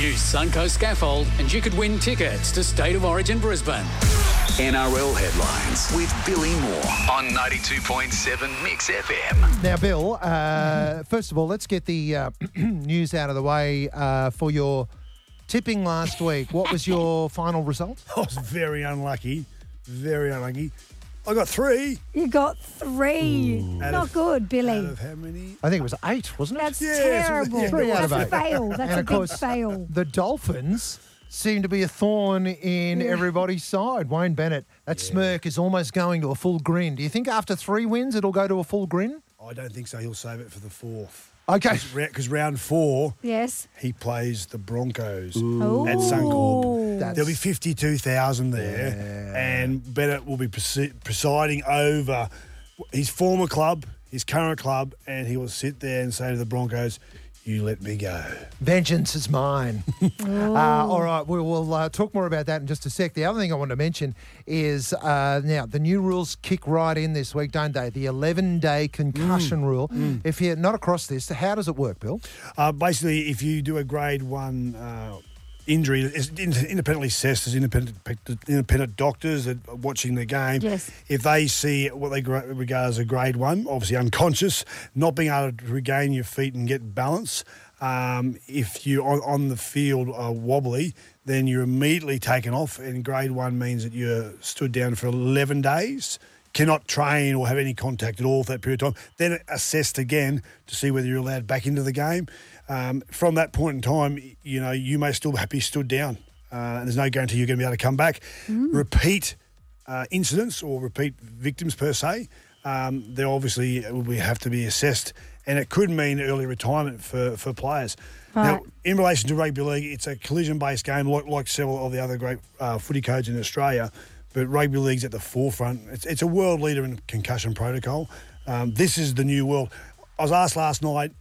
Use Suncoast Scaffold and you could win tickets to State of Origin Brisbane. NRL headlines with Billy Moore on 92.7 Mix FM. Now, Bill, uh, first of all, let's get the uh, news out of the way uh, for your tipping last week. What was your final result? I was very unlucky. Very unlucky. I got three You got three. Out Not of- good, Billy. out of how many? I think it was eight, wasn't it? That's Yeah, terrible. yeah, Three out of That's a eight. fail. That's And a of big fail. the Dolphins seem to be a thorn in everybody's side. Wayne Bennett, that smirk is almost going to a full grin. Do you think after three wins it'll go to a full grin? I don't think so. He'll save it for the fourth. Okay. Because round four, Yes. he plays the Broncos Ooh. at Suncorp. That's- There'll be 52,000 there, and Bennett will be presiding over his former club, his current club, and he will sit there and say to the Broncos, You let me go. Vengeance is mine. uh, all right, we will uh, talk more about that in just a sec. The other thing I want to mention is uh, now the new rules kick right in this week, don't they? The 11 day concussion rule. If you're not across this, how does it work, Bill? Uh, basically, if you do a grade one uh, injury, is independently assessed as independent independent doctors that are watching the game. Yes. If they see what they regard as a grade one, obviously unconscious, not being able to regain your feet and get balance, um, if you're on, on the field uh, wobbly, then you're immediately taken off. And grade one means that you're stood down for 11 days cannot train or have any contact at all for that period of time, then assessed again to see whether you're allowed back into the game. Um, from that point in time, you know, you may still be stood down. Uh, and there's no guarantee you're going to be able to come back. Repeat uh, incidents or repeat victims per se, um, they obviously will have to be assessed. And it could mean early retirement for, for players. Now, in relation to rugby league, it's a collision-based game, like, like several of the other great uh, footy codes in Australia. But rugby league's at the forefront. It's, it's a world leader in concussion protocol. Um, this is the new world. I was asked last night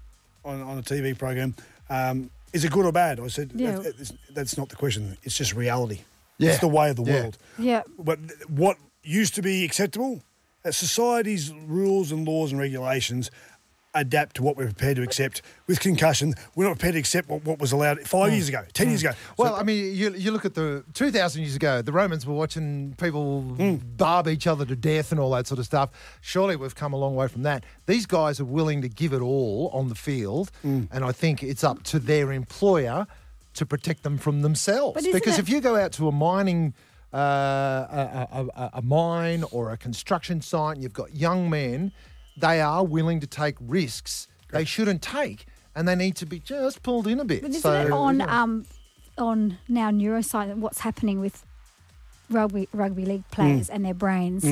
on, on a TV program, um, is it good or bad? I said, Yeah. that's, that's- that's not the question. It's just reality. Yeah. It's the way of the Yeah. world. Yeah. But what used to be acceptable, uh, society's rules and laws and regulations adapt to what we're prepared to accept. With concussion, we're not prepared to accept what, what was allowed five hmm. years ago, ten years hmm. ago. Well, I mean, you, you look at the 2,000 years ago, the Romans were watching people hmm. barb each other to death and all that sort of stuff. Surely we've come a long way from that. These guys are willing to give it all on the field, and I think it's up to their employer to protect them from themselves. Because it- if you go out to a mining, uh, a, a, a, a mine or a construction site, and you've got young men, they are willing to take risks they shouldn't take, and they need to be just pulled in a bit. But isn't So, it on yeah. um on now neuroscience what's happening with rugby rugby league players and their brains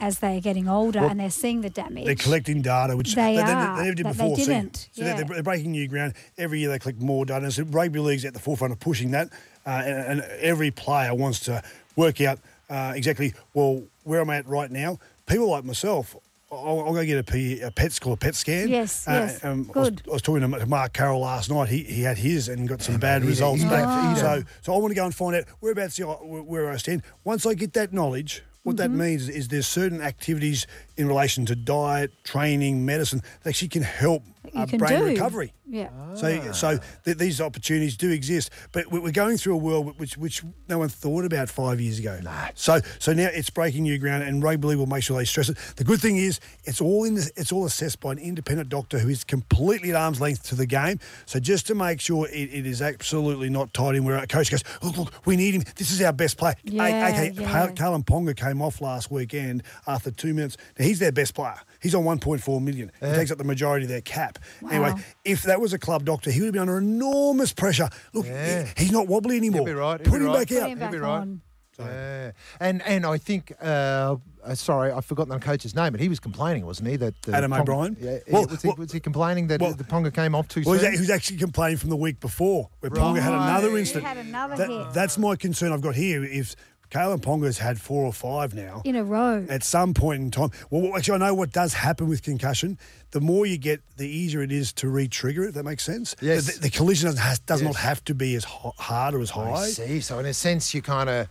as they're getting older and they're seeing the damage? They're collecting data, which They they, are, they never did that they before. so- didn't, So, they're, yeah. they're breaking new ground. Every year they collect more data. So rugby league's at the forefront of pushing that. Uh, and, and every player wants to work out uh, exactly, well, where am I at right now? People like myself, I'll, I'll go get a, P, a PET score, a PET scan. Yes, Uh, yes, I, was, good. I was talking to Mark Carroll last night. He, he had his and got some bad results he back. don't- So, so I want to go and find out whereabouts the- where I stand. Once I get that knowledge, what that means is there's certain activities in relation to diet, training, medicine that actually can help you uh, can brain do. recovery. Yeah. So, so th- these opportunities do exist, but we- we're going through a world which which no one thought about five years ago. Nah. So, so now it's breaking new ground, and rugby league will make sure they stress it. The good thing is, it's all in. The, it's all assessed by an independent doctor who is completely at arm's length to the game. So, just to make sure it, it is absolutely not tied in, where a coach goes, "Look, look, we need him. This is our best player." Yeah, okay, yeah. Kalyn Ponga came off last weekend after two minutes. Now he's their best player. He's on 1.4 million. He takes up the majority of their cap. Anyway, if that was a club doctor, he would be under enormous pressure. Look, Yeah. he- he's not wobbly anymore. be right, he'll Put be him right. back Put out. him He'll be back right. on. Yeah. And and I think uh, uh, sorry, I've forgotten the coach's name, but he was complaining, wasn't he? That Adam O'Brien? Yeah, Well, was, he, well- was he complaining that well- the Ponga came off too Well, soon? he was actually complaining from the week before, where Ponga had Right. another He incident. had another That- hit. That's my concern I've got here. If Kalyn Ponga's had four or five now, In a row. at some point in time. Well, actually, I know what does happen with concussion. The more you get, the easier it is to re-trigger it. If that makes sense. Yes. The, the collision doesn't has, does not have to be as ho- hard or as high. I high. see. So in a sense, you kind of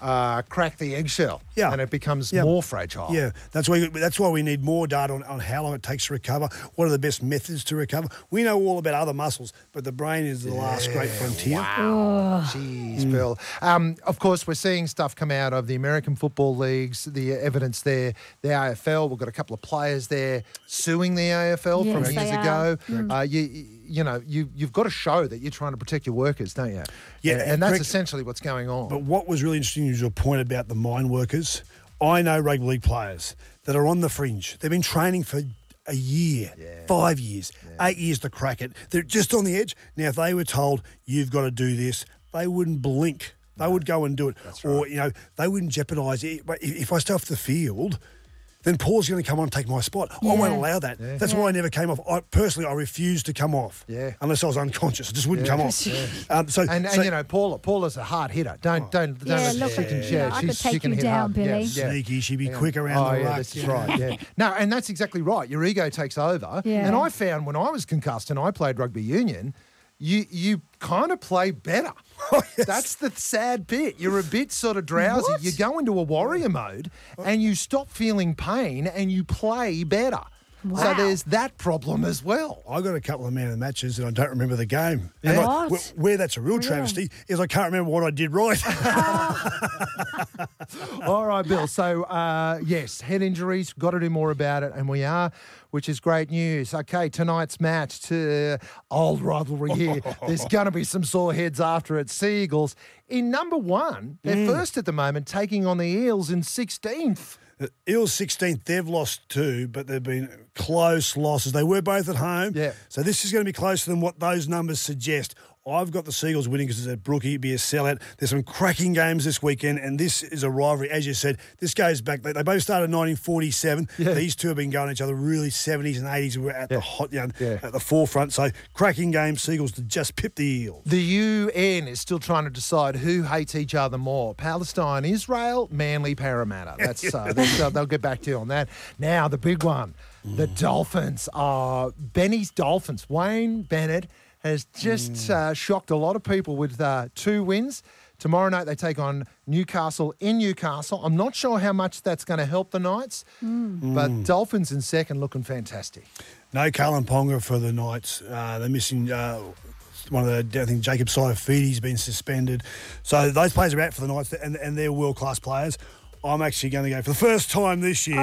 uh, crack the eggshell, Yeah. and it becomes Yeah. more fragile. Yeah, that's why that's why we need more data on, on how long it takes to recover. What are the best methods to recover? We know all about other muscles, but the brain is the last great frontier. Wow, Jeez, Bill. Um, of course, we're seeing stuff come out of the American football leagues, the evidence there, the AFL. We've got a couple of players there suing the AFL Yes, from years are. ago. Uh, you, you know, you, you've got to show that you're trying to protect your workers, don't you? Yeah, And, and that's correct. essentially what's going on. But what was really interesting is your point about the mine workers. I know rugby league players that are on the fringe. They've been training for a year, five years, eight years to crack it. They're just on the edge. Now, if they were told, you've got to do this, they wouldn't blink. They would go and do it. Or, you know, they wouldn't jeopardise it. But if if I stay off the field, then Paul's going to come on and take my spot. I won't allow that. That's Yeah. why I never came off. I personally, I refused to come off. Yeah. Unless I was unconscious, I just wouldn't Yeah. come off. Um, so, and, and you know, Paula, Paula's a hard hitter. Don't, don't, don't. Yeah, let- look she can- yeah, I could she's- she take can you down, hard. Yeah, Billy. yeah. Sneaky, she'd be Yeah. quick around oh, the yeah, ruck. this is right. Yeah. No, and that's exactly right. Your ego takes over. Yeah. And I found when I was concussed and I played rugby union, you you kind of play better. Oh, That's the sad bit. You're a bit sort of drowsy. What? You go into a warrior mode oh. and you stop feeling pain and you play better. So there's that problem as well. I got a couple of man of the matches and I don't remember the game. Yeah. And I- What? where, where that's a real Really? travesty is I can't remember what I did right. All right, Bill. So, uh, yes, head injuries, got to do more about it, and we are, which is great news. Okay, tonight's match to old rivalry here. There's going to be some sore heads after it. Sea Eagles in number one, they're Mm. first at the moment, taking on the Eels in 16th. Eels 16th, they've lost two, but they've been close losses. They were both at home. Yeah. So this is going to be closer than what those numbers suggest. I've got the Sea Eagles winning because it's at Brookie, be a sellout. There's some cracking games this weekend, and this is a rivalry. As you said, this goes back. They, they both started in 1947. Yeah. These two have been going at each other really 70s and 80s. We're at the hot, you know, Yeah. at the forefront. So cracking game, Sea Eagles to just pip the Eels. The UN is still trying to decide who hates each other more: Palestine, Israel, Manly, Parramatta. That's, uh, that's uh, they'll get back to you on that. Now the big one: the Dolphins are Benny's Dolphins. Wayne Bennett has just uh, shocked a lot of people with uh, two wins. Tomorrow night they take on Newcastle in Newcastle. I'm not sure how much that's going to help the Knights, but Dolphins in second looking fantastic. No Kalyn Ponga for the Knights. Uh, they're missing uh, one of the, I think Jacob Saifiti's been suspended. So those players are out for the Knights, and, and they're world class players. I'm actually going to go for the first time this year.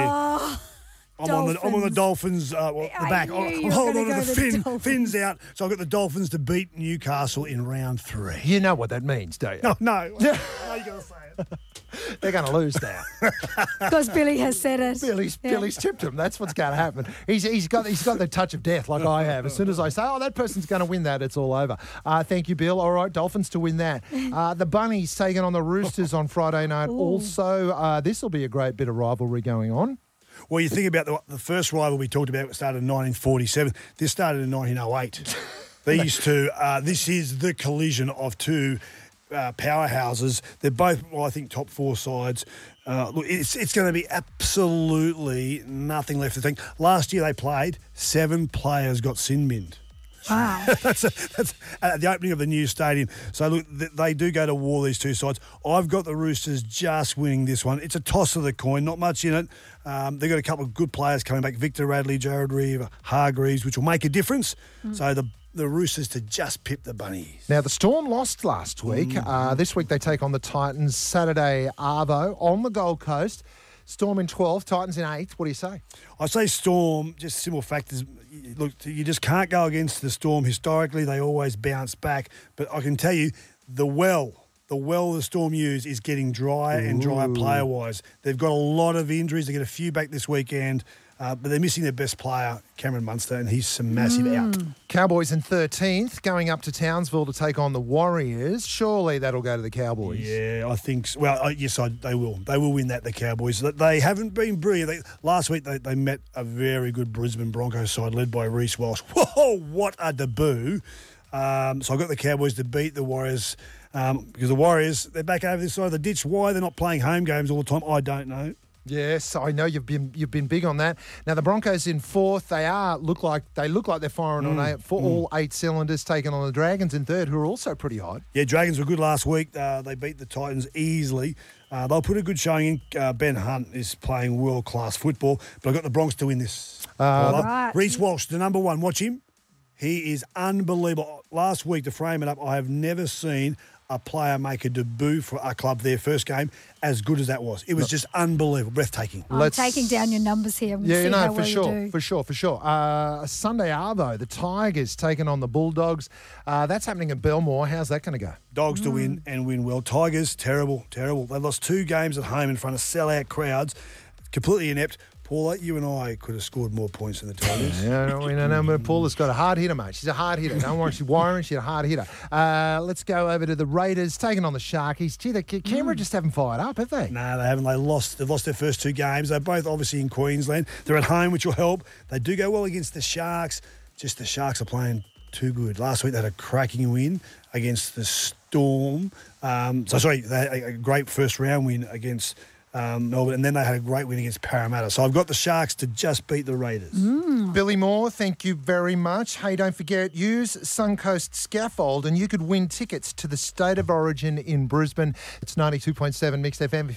I'm on the I'm on the Dolphins. Uh, well, the back. knew I'm holding on to the the fin. Dolphins. Fins out. So I've got the Dolphins to beat Newcastle in round three. You know what that means, don't you? No, no. I you got to say it. They're going to lose now. Because Billy has said it. Billy's Yeah. Billy's tipped him. That's what's going to happen. He's, he's got he's got the touch of death like I have. As soon as I say, "Oh, that person's going to win that," it's all over. Uh, thank you, Bill. All right, Dolphins to win that. Uh, the Bunnies taking on the Roosters on Friday night. Also, uh, this will be a great bit of rivalry going on. Well, you think about the, the first rival we talked about started in 1947. This started in 1908. These two, uh, this is the collision of two uh, powerhouses. They're both, well, I think, top four sides. Uh, look, it's it's going to be absolutely nothing left to think. Last year they played, seven players got sin binned. Wow. that's, that's at the opening of the new stadium. So look, they do go to war. These two sides. I've got the Roosters just winning this one. It's a toss of the coin, not much in it. Um, they've got a couple of good players coming back: Victor Radley, Jared Reeve, Hargreaves, which will make a difference. So the the Roosters to just pip the bunnies. Now, the Storm lost last week. Uh, this week they take on the Titans Saturday Arvo on the Gold Coast. Storm in 12th, Titans in 8th. What do you say? I say Storm, just simple factors. look, you just can't go against the Storm. Historically, they always bounce back. But I can tell you, the well, the well the Storm use is getting drier and drier player wise. They've got a lot of injuries. They get a few back this weekend, uh, but they're missing their best player, Cameron Munster, and he's some massive out. Cowboys in 13th, going up to Townsville to take on the Warriors. Surely that'll go to the Cowboys. Yeah, I think. So. Well, uh, yes, I, they will. They will win that. The Cowboys. They- They haven't been brilliant. They, last week they, they met a very good Brisbane Broncos side led by Reece Walsh. Whoa, what a debut! Um, so I got the Cowboys to beat the Warriors um, because the Warriors they're back over this side of the ditch. Why they're not playing home games all the time, I don't know. Yes, I know you've been you've been big on that. Now the Broncos in fourth, they are look like they look like they're firing on eight, for all eight cylinders, taking on the Dragons in third, who are also pretty hot. Yeah, Dragons were good last week. Uh, they beat the Titans easily. Uh, they'll put a good showing in. Uh, ben Hunt is playing world class football, but I've got the Bronx to win this. Uh, Right. Reece Walsh, the number one. Watch him. He is unbelievable. Last week, to frame it up, I have never seen a player make a debut for a club their first game as good as that was. It was just unbelievable, breathtaking. I'm Let's- taking down your numbers here. I'm Yeah, see you know, how for well sure, you do. for sure, for sure. Uh, Sunday Arvo, the Tigers taking on the Bulldogs. Uh, that's happening at Belmore. How's that going to go? Dogs to win and win well. Tigers, terrible, terrible. They lost two games at home in front of sellout crowds, completely inept. Paula, you and I could have scored more points than the Tigers. Yeah, no, we know, but Paula's got a hard hitter, mate. She's a hard hitter. Don't worry, she's wiring. She's a hard hitter. Uh, let's go over to the Raiders taking on the Sharkies. Gee, the Canberra just haven't fired up, have they? No, they haven't. They lost. They've lost their first two games. They're both obviously in Queensland. They're at home, which will help. They do go well against the Sharks. Just the Sharks are playing too good. Last week they had a cracking win against the Storm. Um, so sorry, they a great first round win against. Um, Melbourne, and then they had a great win against Parramatta. So I've got the Sharks to just beat the Raiders. Billy Moore, thank you very much. Hey, don't forget, use Suncoast Scaffold and you could win tickets to the State of Origin in Brisbane. It's 92.7 Mix FM.